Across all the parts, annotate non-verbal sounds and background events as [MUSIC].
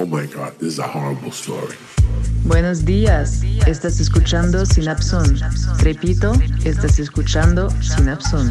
Oh my God, this is a horrible story. Buenos días, estás escuchando Synapson. Repito, estás escuchando Synapson.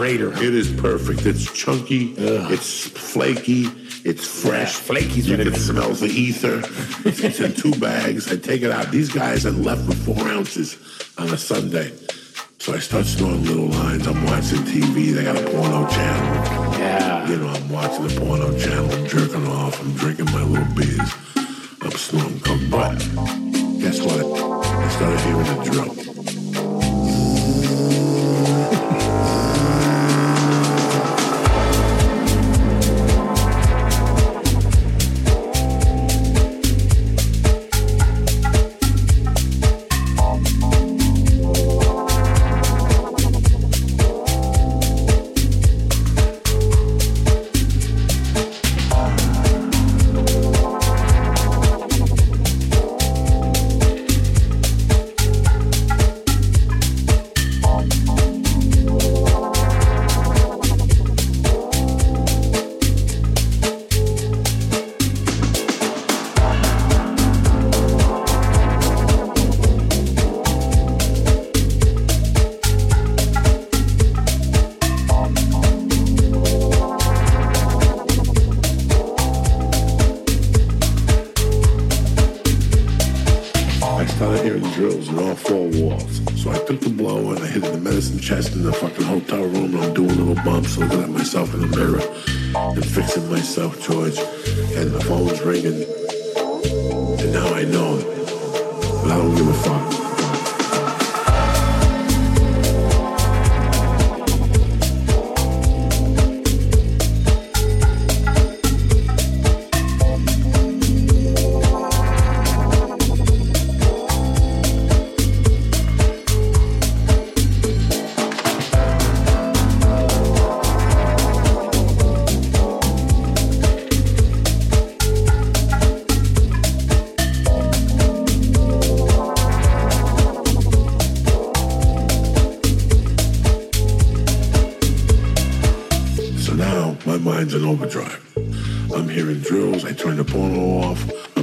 Crater. It is perfect. It's chunky. It's flaky. It's fresh. Yeah, flaky's You it can smell the ether. It's, in two bags. I take it out. These guys had left with four ounces on a Sunday. So I start snorting little lines. I'm watching TV. They got a porno channel. Yeah. You know, I'm watching the porno channel. I'm jerking off. I'm drinking my little beers. I'm snorting coke. But guess what? I started hearing the drill.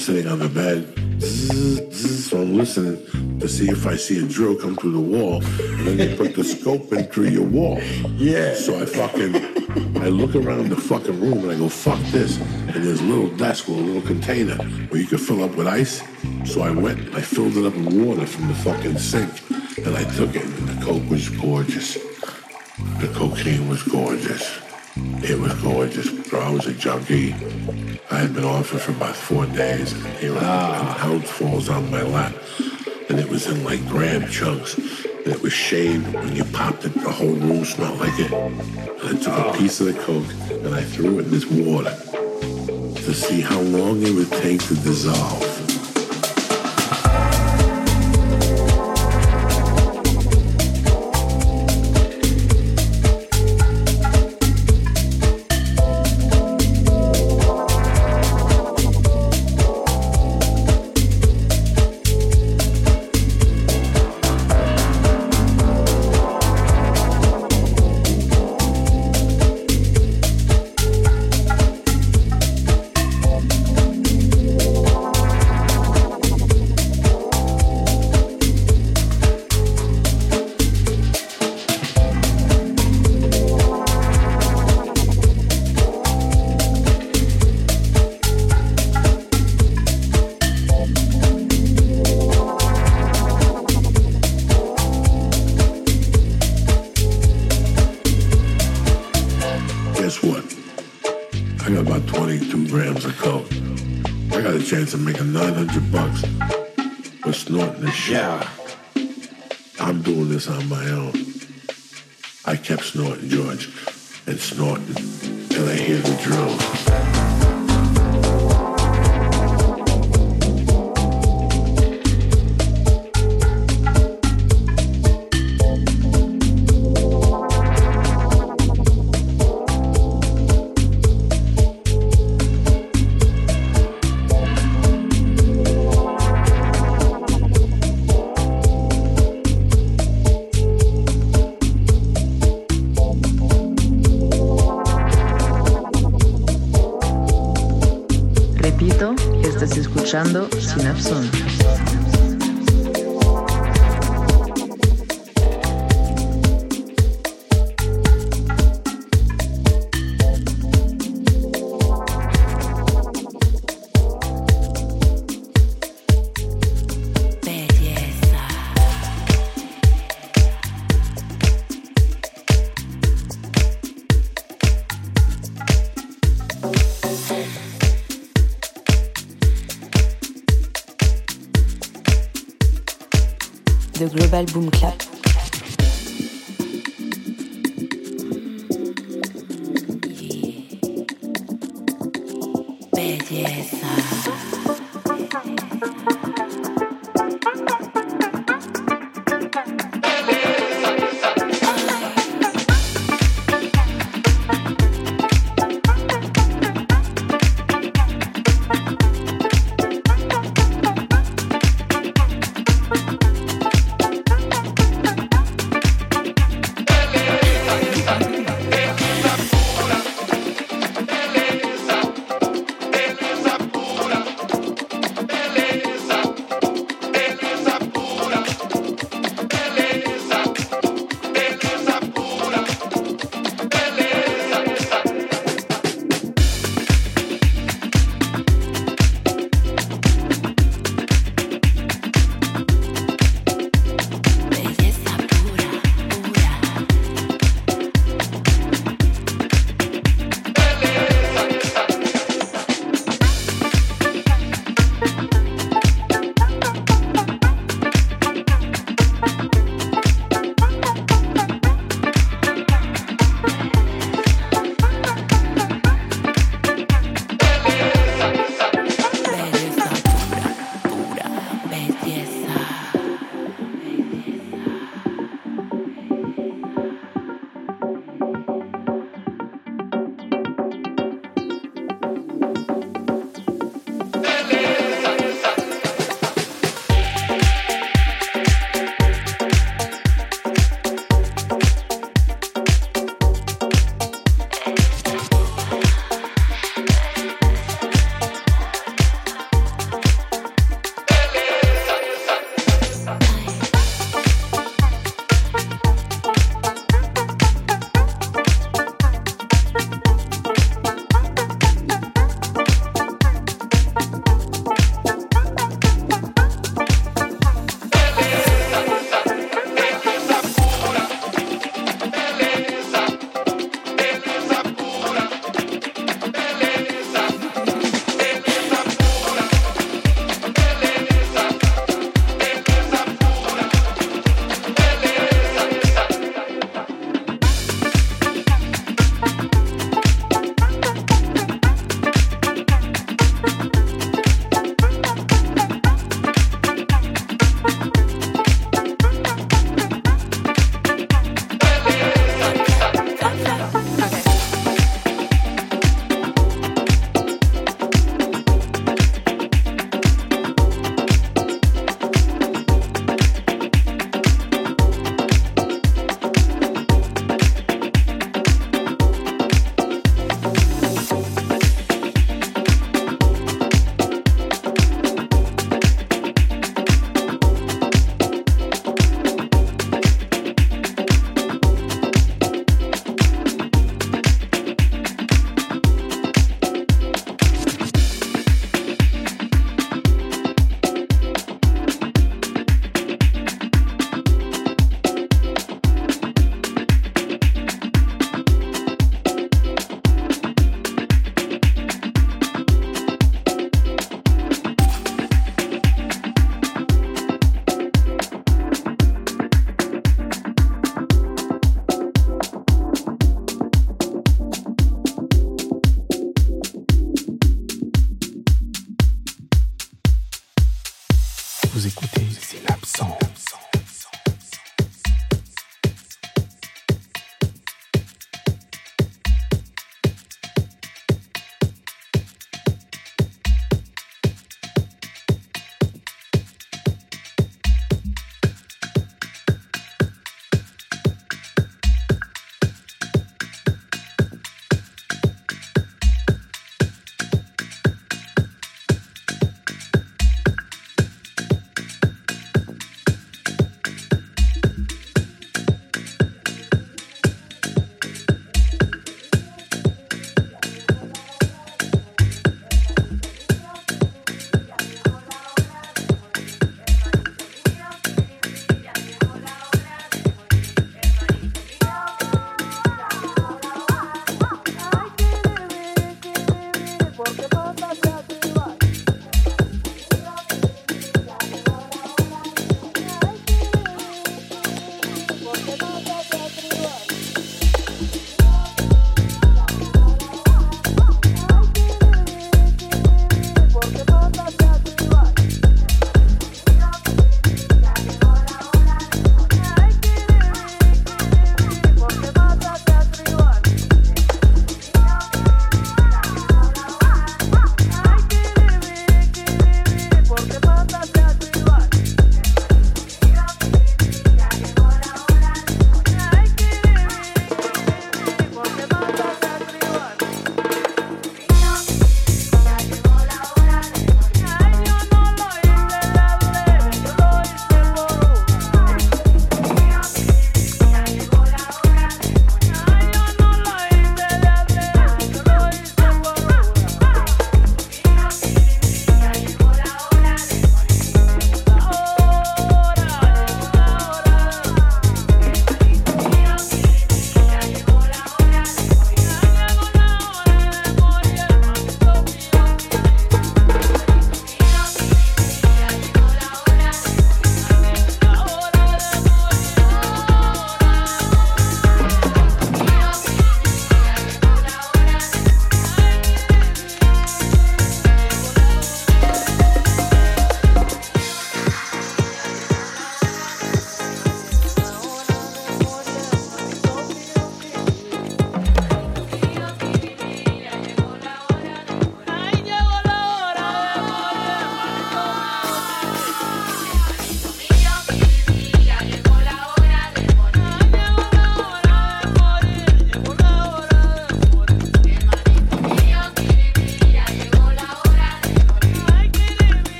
Sitting on the bed. Zzz, zzz. So I'm listening to see if I see a drill come through the wall. And then they put the scope in through your wall. Yeah. So I fucking, I look around the fucking room and I go, fuck this. And there's a little desk with a little container where you can fill up with ice. So I went, I filled it up with water from the fucking sink. And I took it. And the coke was gorgeous. The cocaine was gorgeous. It was [LAUGHS] gorgeous. Bro, I was a junkie. I had been off it for about four days. And here an ah. ounce falls on my lap. And it was in like gram chunks. And it was shaved. When you popped it, the whole room smelled like it. And I took a ah. piece of the coke and I threw it in this water to see how long it would take to dissolve. I kept snorting, George, and snorting, till I hear the drill. Escuchando Synapson.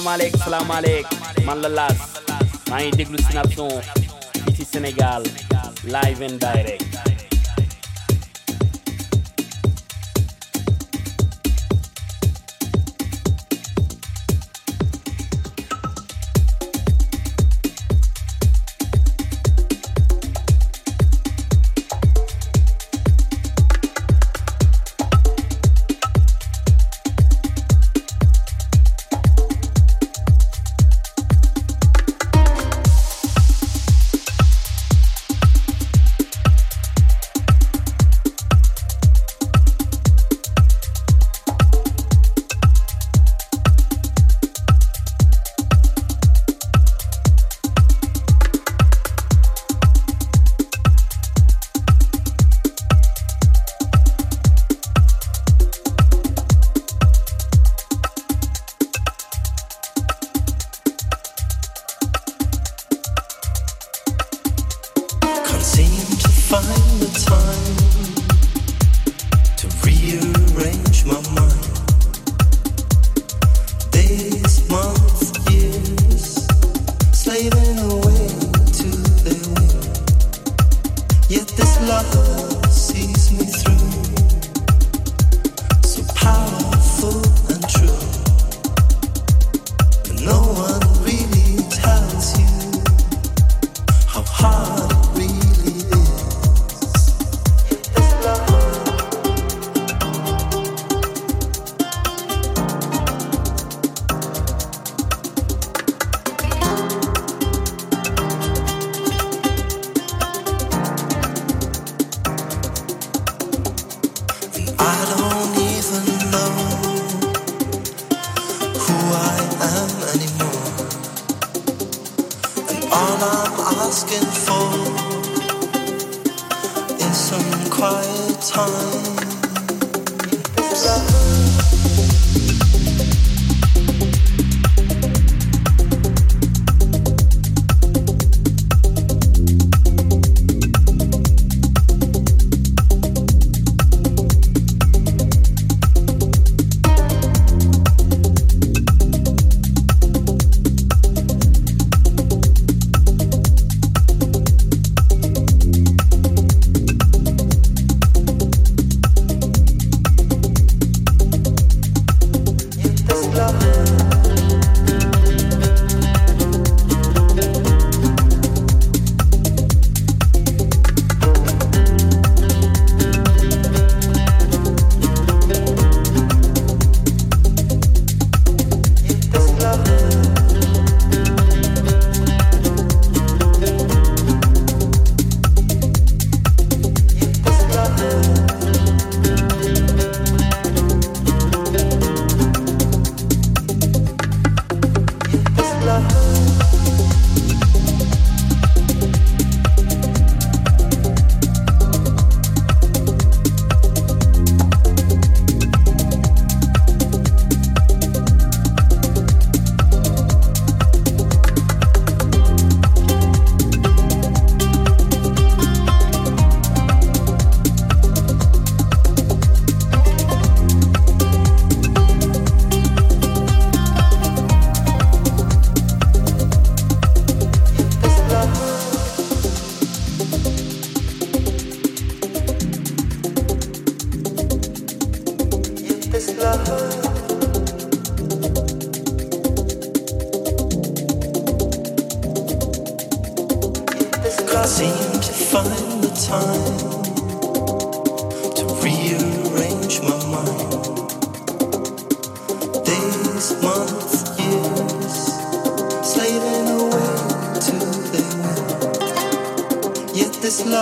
Salaamaaleyk salaamaaleyk man la Lass maa ngi déglu Synapson fii Sénégal live and direct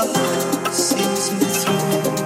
some quiet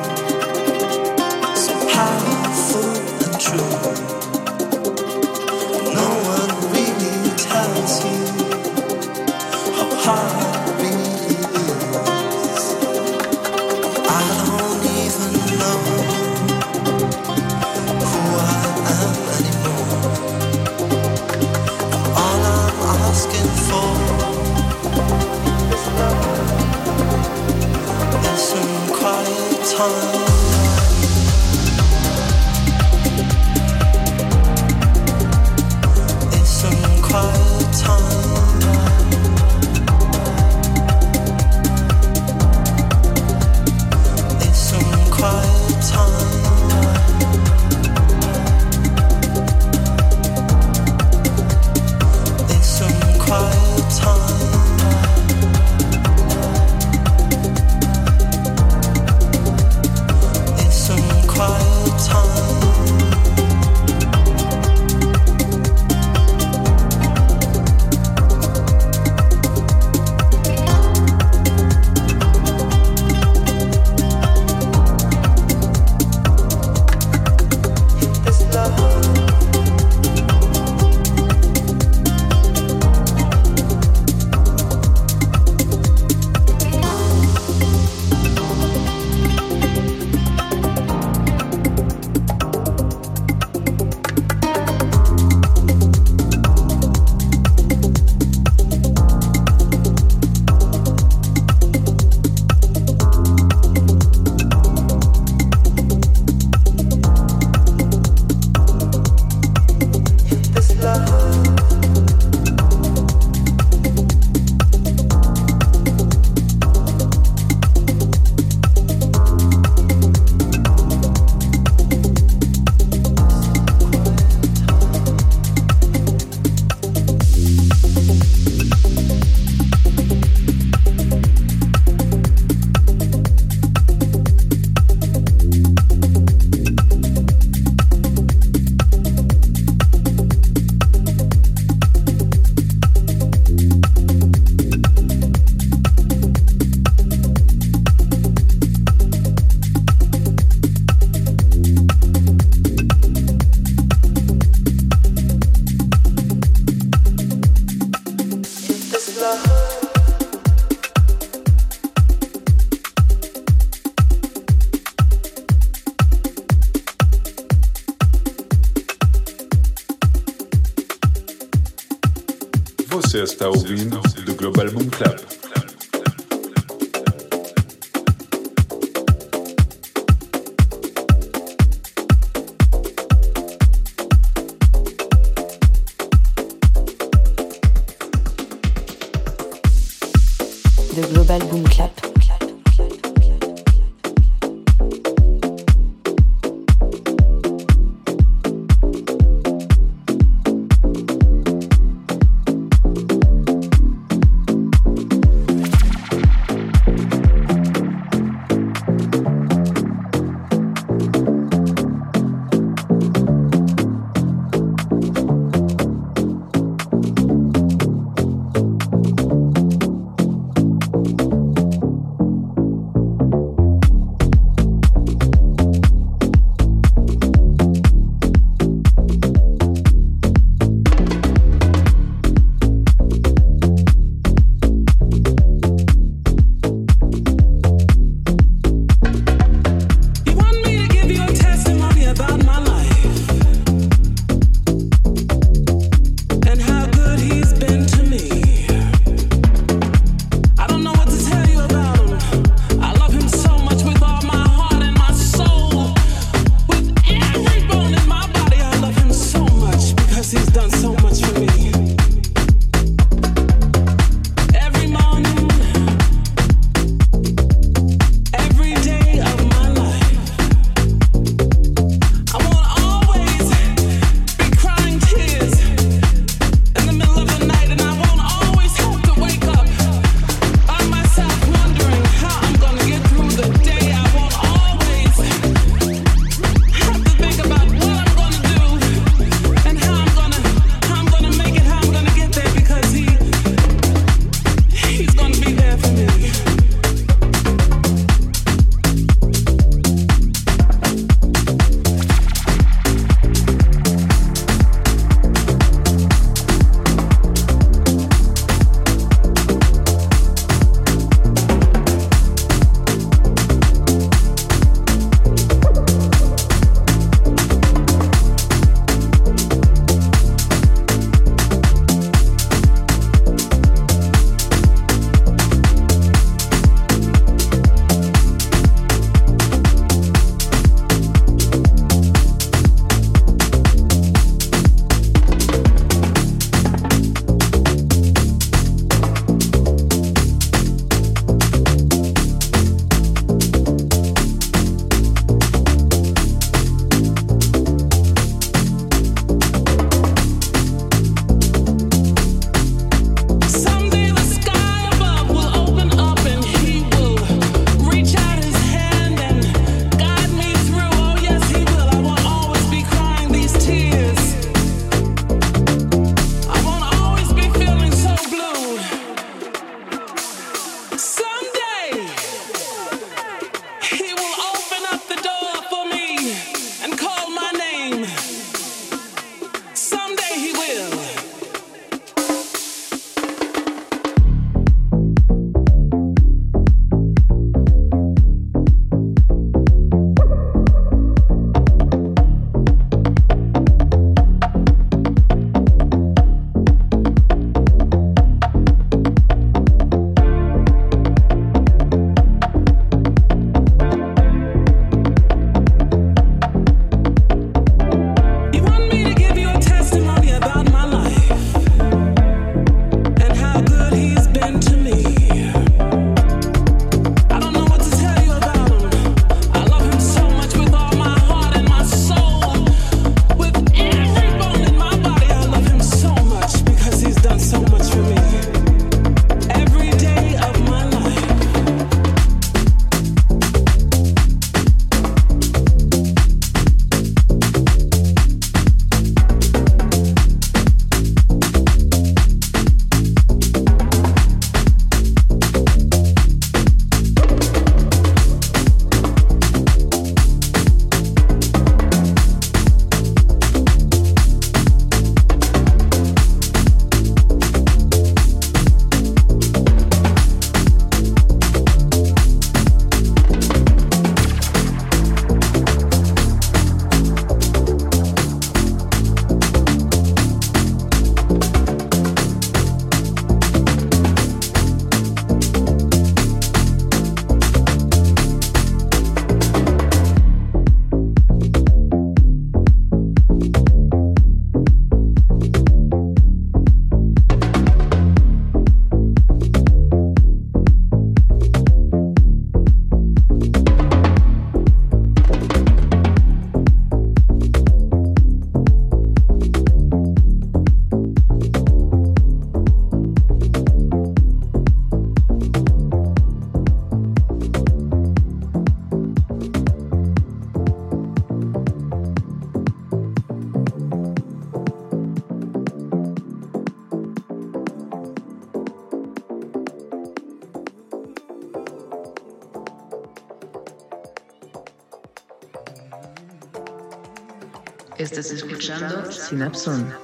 Synapson.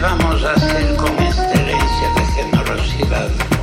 vamos a hacer con esta herencia de generosidad?